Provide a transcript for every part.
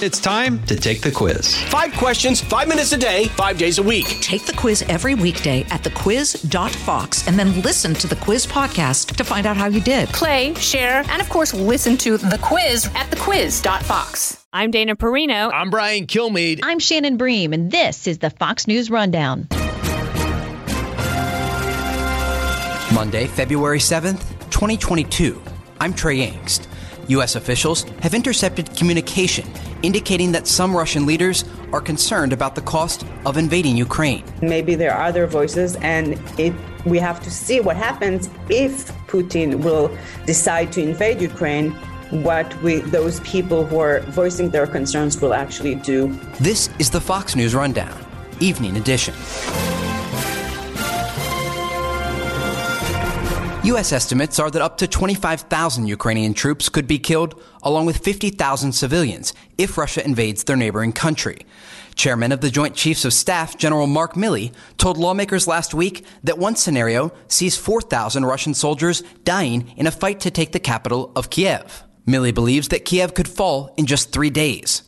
It's time to take the quiz. Five questions, five minutes a day, five days a week. Take the quiz every weekday at thequiz.fox and then listen to the quiz podcast to find out how you did. Play, share, and of course, listen to the quiz at thequiz.fox. I'm Dana Perino. I'm Brian Kilmeade. I'm Shannon Bream, and this is the Fox News Rundown. Monday, February 7th, 2022. I'm Trey Yingst. U.S. officials have intercepted communication indicating that some Russian leaders are concerned about the cost of invading Ukraine. Maybe there are other voices, and it, we have to see what happens if Putin will decide to invade Ukraine. What we, those people who are voicing their concerns will actually do. This is the Fox News Rundown, Evening Edition. U.S. estimates are that up to 25,000 Ukrainian troops could be killed, along with 50,000 civilians, if Russia invades their neighboring country. Chairman of the Joint Chiefs of Staff, General Mark Milley, told lawmakers last week that one scenario sees 4,000 Russian soldiers dying in a fight to take the capital of Kiev. Milley believes that Kiev could fall in just three days.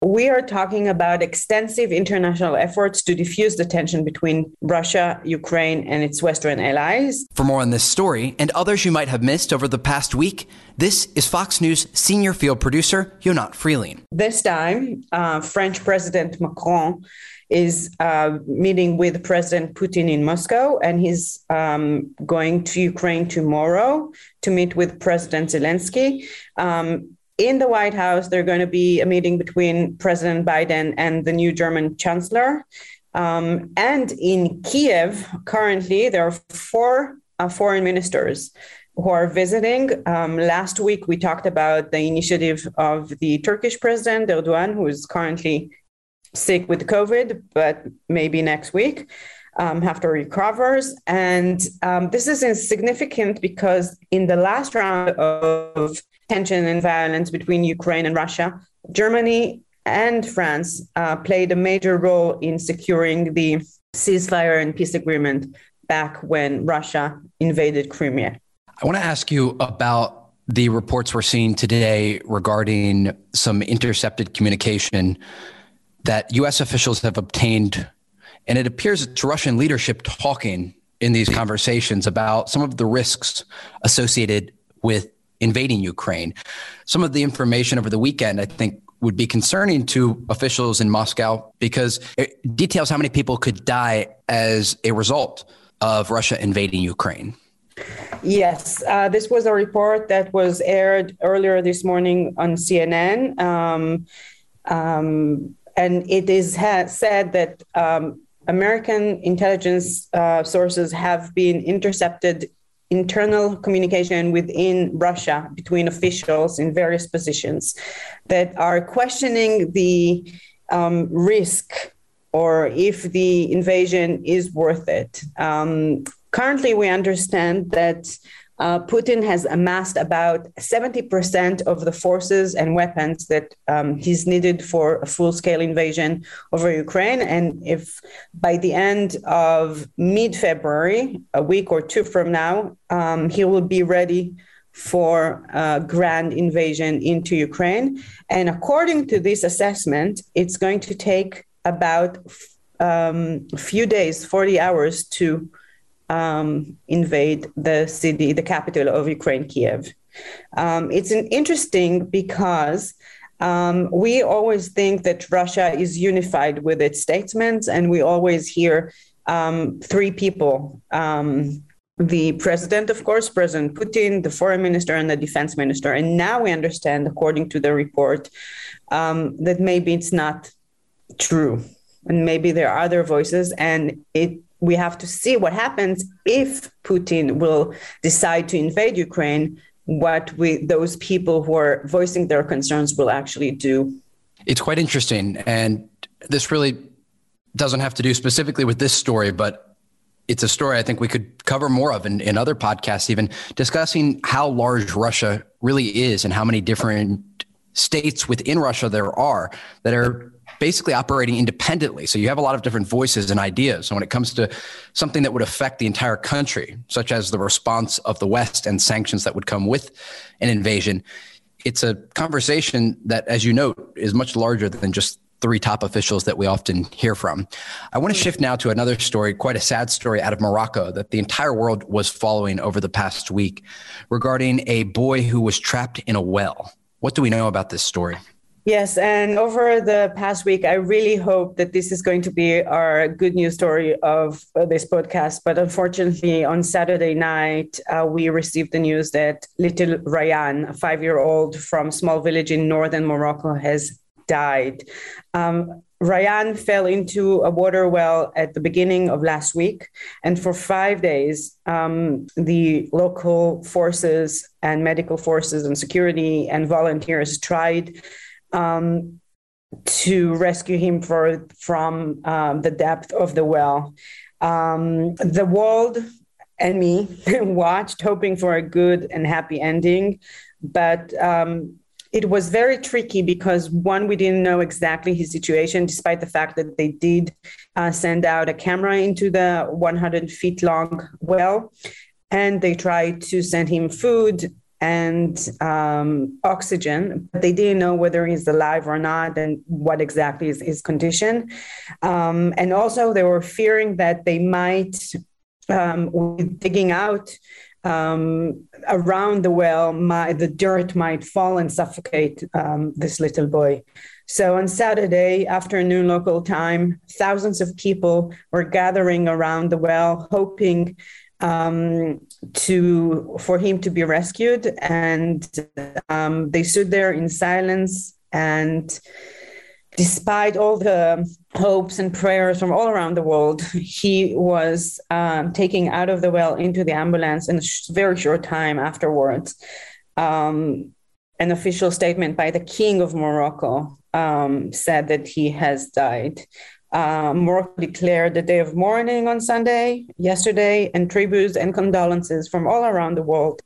We are talking about extensive international efforts to diffuse the tension between Russia, Ukraine, and its Western allies. For more on this story and others you might have missed over the past week, this is Fox News senior field producer Yonat Friling. This time, uh, French President Macron is uh, meeting with President Putin in Moscow, and he's um, going to Ukraine tomorrow to meet with President Zelensky. Um, in the White House, there's going to be a meeting between President Biden and the new German Chancellor. Um, and in Kiev, currently, there are four uh, foreign ministers who are visiting. Um, last week, we talked about the initiative of the Turkish President Erdogan, who is currently sick with COVID, but maybe next week. Um, after recovers. And um, this is significant because in the last round of tension and violence between Ukraine and Russia, Germany and France uh, played a major role in securing the ceasefire and peace agreement back when Russia invaded Crimea. I want to ask you about the reports we're seeing today regarding some intercepted communication that U.S. officials have obtained. And it appears it's Russian leadership talking in these conversations about some of the risks associated with invading Ukraine. Some of the information over the weekend, I think, would be concerning to officials in Moscow because it details how many people could die as a result of Russia invading Ukraine. Yes, uh, this was a report that was aired earlier this morning on CNN. Um, um, and it is ha- said that um, American intelligence uh, sources have been intercepted internal communication within Russia between officials in various positions that are questioning the um, risk or if the invasion is worth it. Um, currently, we understand that uh, Putin has amassed about 70% of the forces and weapons that um, he's needed for a full scale invasion over Ukraine. And if by the end of mid February, a week or two from now, um, he will be ready for a grand invasion into Ukraine. And according to this assessment, it's going to take about um, a few days, 40 hours to um, invade the city, the capital of Ukraine, Kiev. Um, it's an interesting because um, we always think that Russia is unified with its statements, and we always hear um, three people. Um, the president, of course, President Putin, the foreign minister, and the defense minister. And now we understand, according to the report, um, that maybe it's not true. And maybe there are other voices, and it we have to see what happens if Putin will decide to invade Ukraine, what we, those people who are voicing their concerns will actually do. It's quite interesting. And this really doesn't have to do specifically with this story, but it's a story I think we could cover more of in, in other podcasts, even discussing how large Russia really is and how many different states within Russia there are that are basically operating independently. So you have a lot of different voices and ideas. And when it comes to something that would affect the entire country, such as the response of the West and sanctions that would come with an invasion, it's a conversation that, as you note, is much larger than just three top officials that we often hear from. I want to shift now to another story, quite a sad story out of Morocco that the entire world was following over the past week regarding a boy who was trapped in a well. What do we know about this story? Yes, and over the past week, I really hope that this is going to be our good news story of uh, this podcast. But unfortunately, on Saturday night, uh, we received the news that little Ryan, a five year old from small village in northern Morocco, has died. Um, Ryan fell into a water well at the beginning of last week. And for five days, um, the local forces and medical forces and security and volunteers tried um, to rescue him for, from um, the depth of the well. Um, the world and me watched, hoping for a good and happy ending, but um, it was very tricky because one, we didn't know exactly his situation, despite the fact that they did uh, send out a camera into the 100 feet long well, and they tried to send him food and um, oxygen, but they didn't know whether he's alive or not and what exactly is his condition. Um, and also, they were fearing that they might, um, digging out um, around the well, my, the dirt might fall and suffocate um, this little boy. So on Saturday afternoon local time, thousands of people were gathering around the well, hoping um, to for him to be rescued, and um, they stood there in silence. And despite all the hopes and prayers from all around the world, he was um, taken out of the well into the ambulance in a very short time afterwards. Um, an official statement by the King of Morocco um, said that he has died. Uh, Morocco declared the day of mourning on Sunday, yesterday, and tributes and condolences from all around the world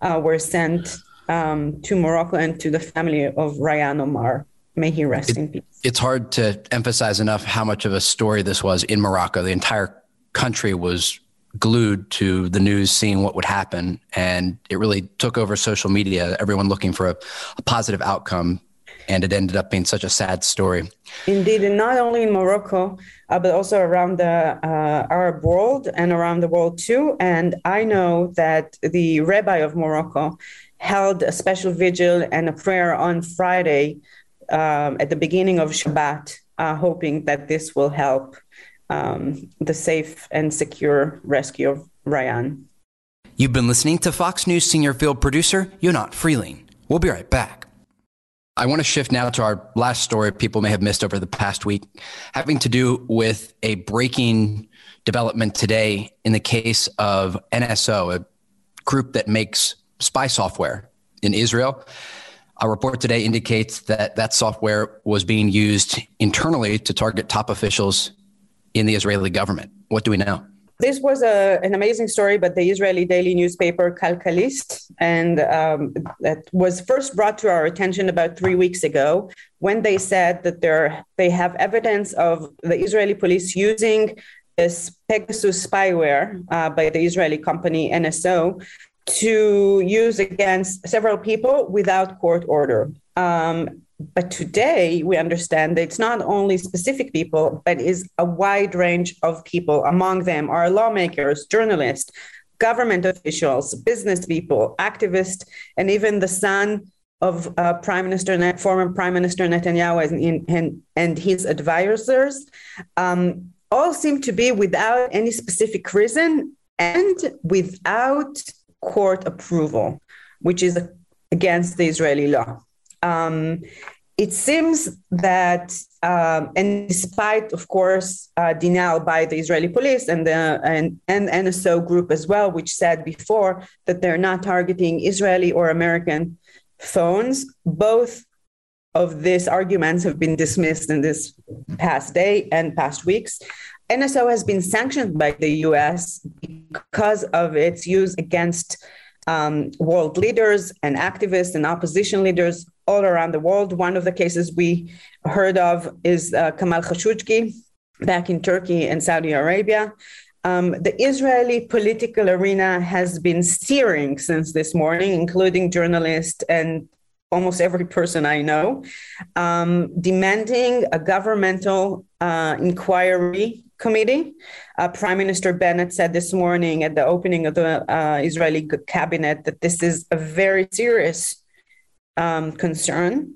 uh, were sent um, to Morocco and to the family of Ryan Omar. May he rest it, in peace. It's hard to emphasize enough how much of a story this was in Morocco. The entire country was glued to the news, seeing what would happen. And it really took over social media, everyone looking for a, a positive outcome and it ended up being such a sad story. Indeed, and not only in Morocco, uh, but also around the uh, Arab world and around the world too. And I know that the rabbi of Morocco held a special vigil and a prayer on Friday um, at the beginning of Shabbat, uh, hoping that this will help um, the safe and secure rescue of Ryan. You've been listening to Fox News senior field producer Yonat Friling. We'll be right back. I want to shift now to our last story people may have missed over the past week, having to do with a breaking development today in the case of NSO, a group that makes spy software in Israel. A report today indicates that that software was being used internally to target top officials in the Israeli government. What do we know? This was a, an amazing story, but the Israeli daily newspaper Calcalist, and um, that was first brought to our attention about three weeks ago when they said that there they have evidence of the Israeli police using this Pegasus spyware uh, by the Israeli company NSO to use against several people without court order. Um, but today we understand that it's not only specific people, but is a wide range of people. Among them are lawmakers, journalists, government officials, business people, activists, and even the son of uh, Prime Minister, former Prime Minister Netanyahu and, and, and his advisors, um, all seem to be without any specific reason and without court approval, which is against the Israeli law. Um, it seems that, um, and despite, of course, uh, denial by the Israeli police and the and, and NSO group as well, which said before that they're not targeting Israeli or American phones, both of these arguments have been dismissed in this past day and past weeks. NSO has been sanctioned by the US because of its use against um, world leaders and activists and opposition leaders all around the world. One of the cases we heard of is uh, Kamal Khashoggi back in Turkey and Saudi Arabia. Um, the Israeli political arena has been steering since this morning, including journalists and almost every person I know, um, demanding a governmental uh, inquiry committee. Uh, Prime Minister Bennett said this morning at the opening of the uh, Israeli cabinet that this is a very serious um, concern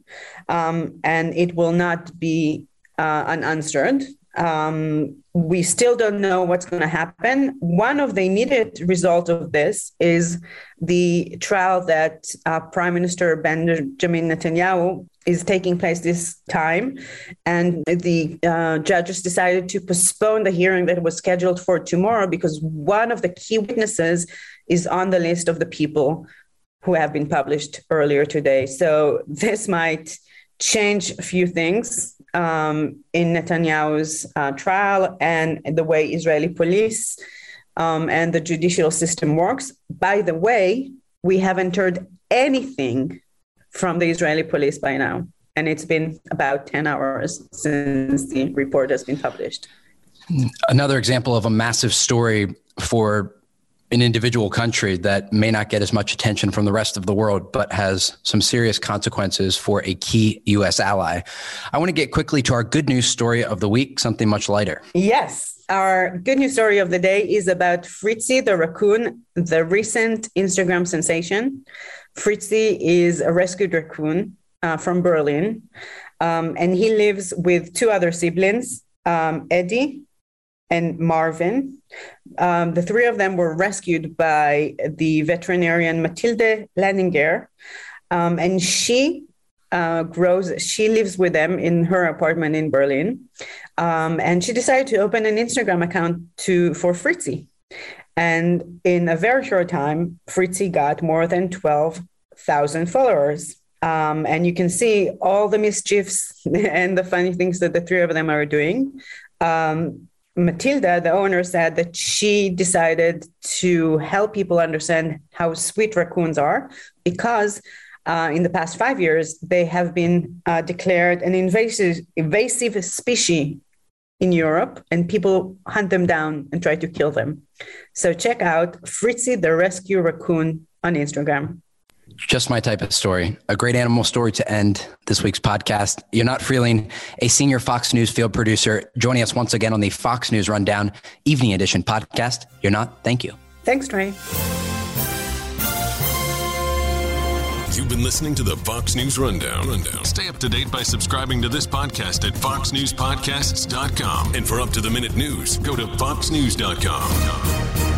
um, and it will not be uh, unanswered. Um, we still don't know what's going to happen. One of the immediate results of this is the trial that uh, Prime Minister Benjamin Netanyahu is taking place this time. And the uh, judges decided to postpone the hearing that was scheduled for tomorrow because one of the key witnesses is on the list of the people who have been published earlier today. So this might change a few things um, in Netanyahu's uh, trial and the way Israeli police um, and the judicial system works. By the way, we haven't heard anything from the Israeli police by now. And it's been about 10 hours since the report has been published. Another example of a massive story for an individual country that may not get as much attention from the rest of the world, but has some serious consequences for a key U.S. ally. I want to get quickly to our good news story of the week, something much lighter. Yes. Our good news story of the day is about Fritzy the raccoon, the recent Instagram sensation. Fritzy is a rescued raccoon uh, from Berlin, um, and he lives with two other siblings, um, Eddie and Marvin. Um, the three of them were rescued by the veterinarian Matilde Leininger. Um, and she uh, grows, she lives with them in her apartment in Berlin. Um, and she decided to open an Instagram account to for Fritzi. And in a very short time, Fritzi got more than 12,000 followers. Um, and you can see all the mischiefs and the funny things that the three of them are doing. Um, Matilda, the owner, said that she decided to help people understand how sweet raccoons are because uh, in the past five years they have been uh, declared an invasive, invasive species in Europe, and people hunt them down and try to kill them. So check out Fritzy the Rescue Raccoon on Instagram. Just my type of story. A great animal story to end this week's podcast. Yonat Friling, a senior Fox News field producer, joining us once again on the Fox News Rundown Evening Edition podcast. Yonat. thank you. Thanks, Trey. You've been listening to the Fox News Rundown. Rundown. Stay up to date by subscribing to this podcast at foxnewspodcasts.com. And for up to the minute news, go to foxnews.com.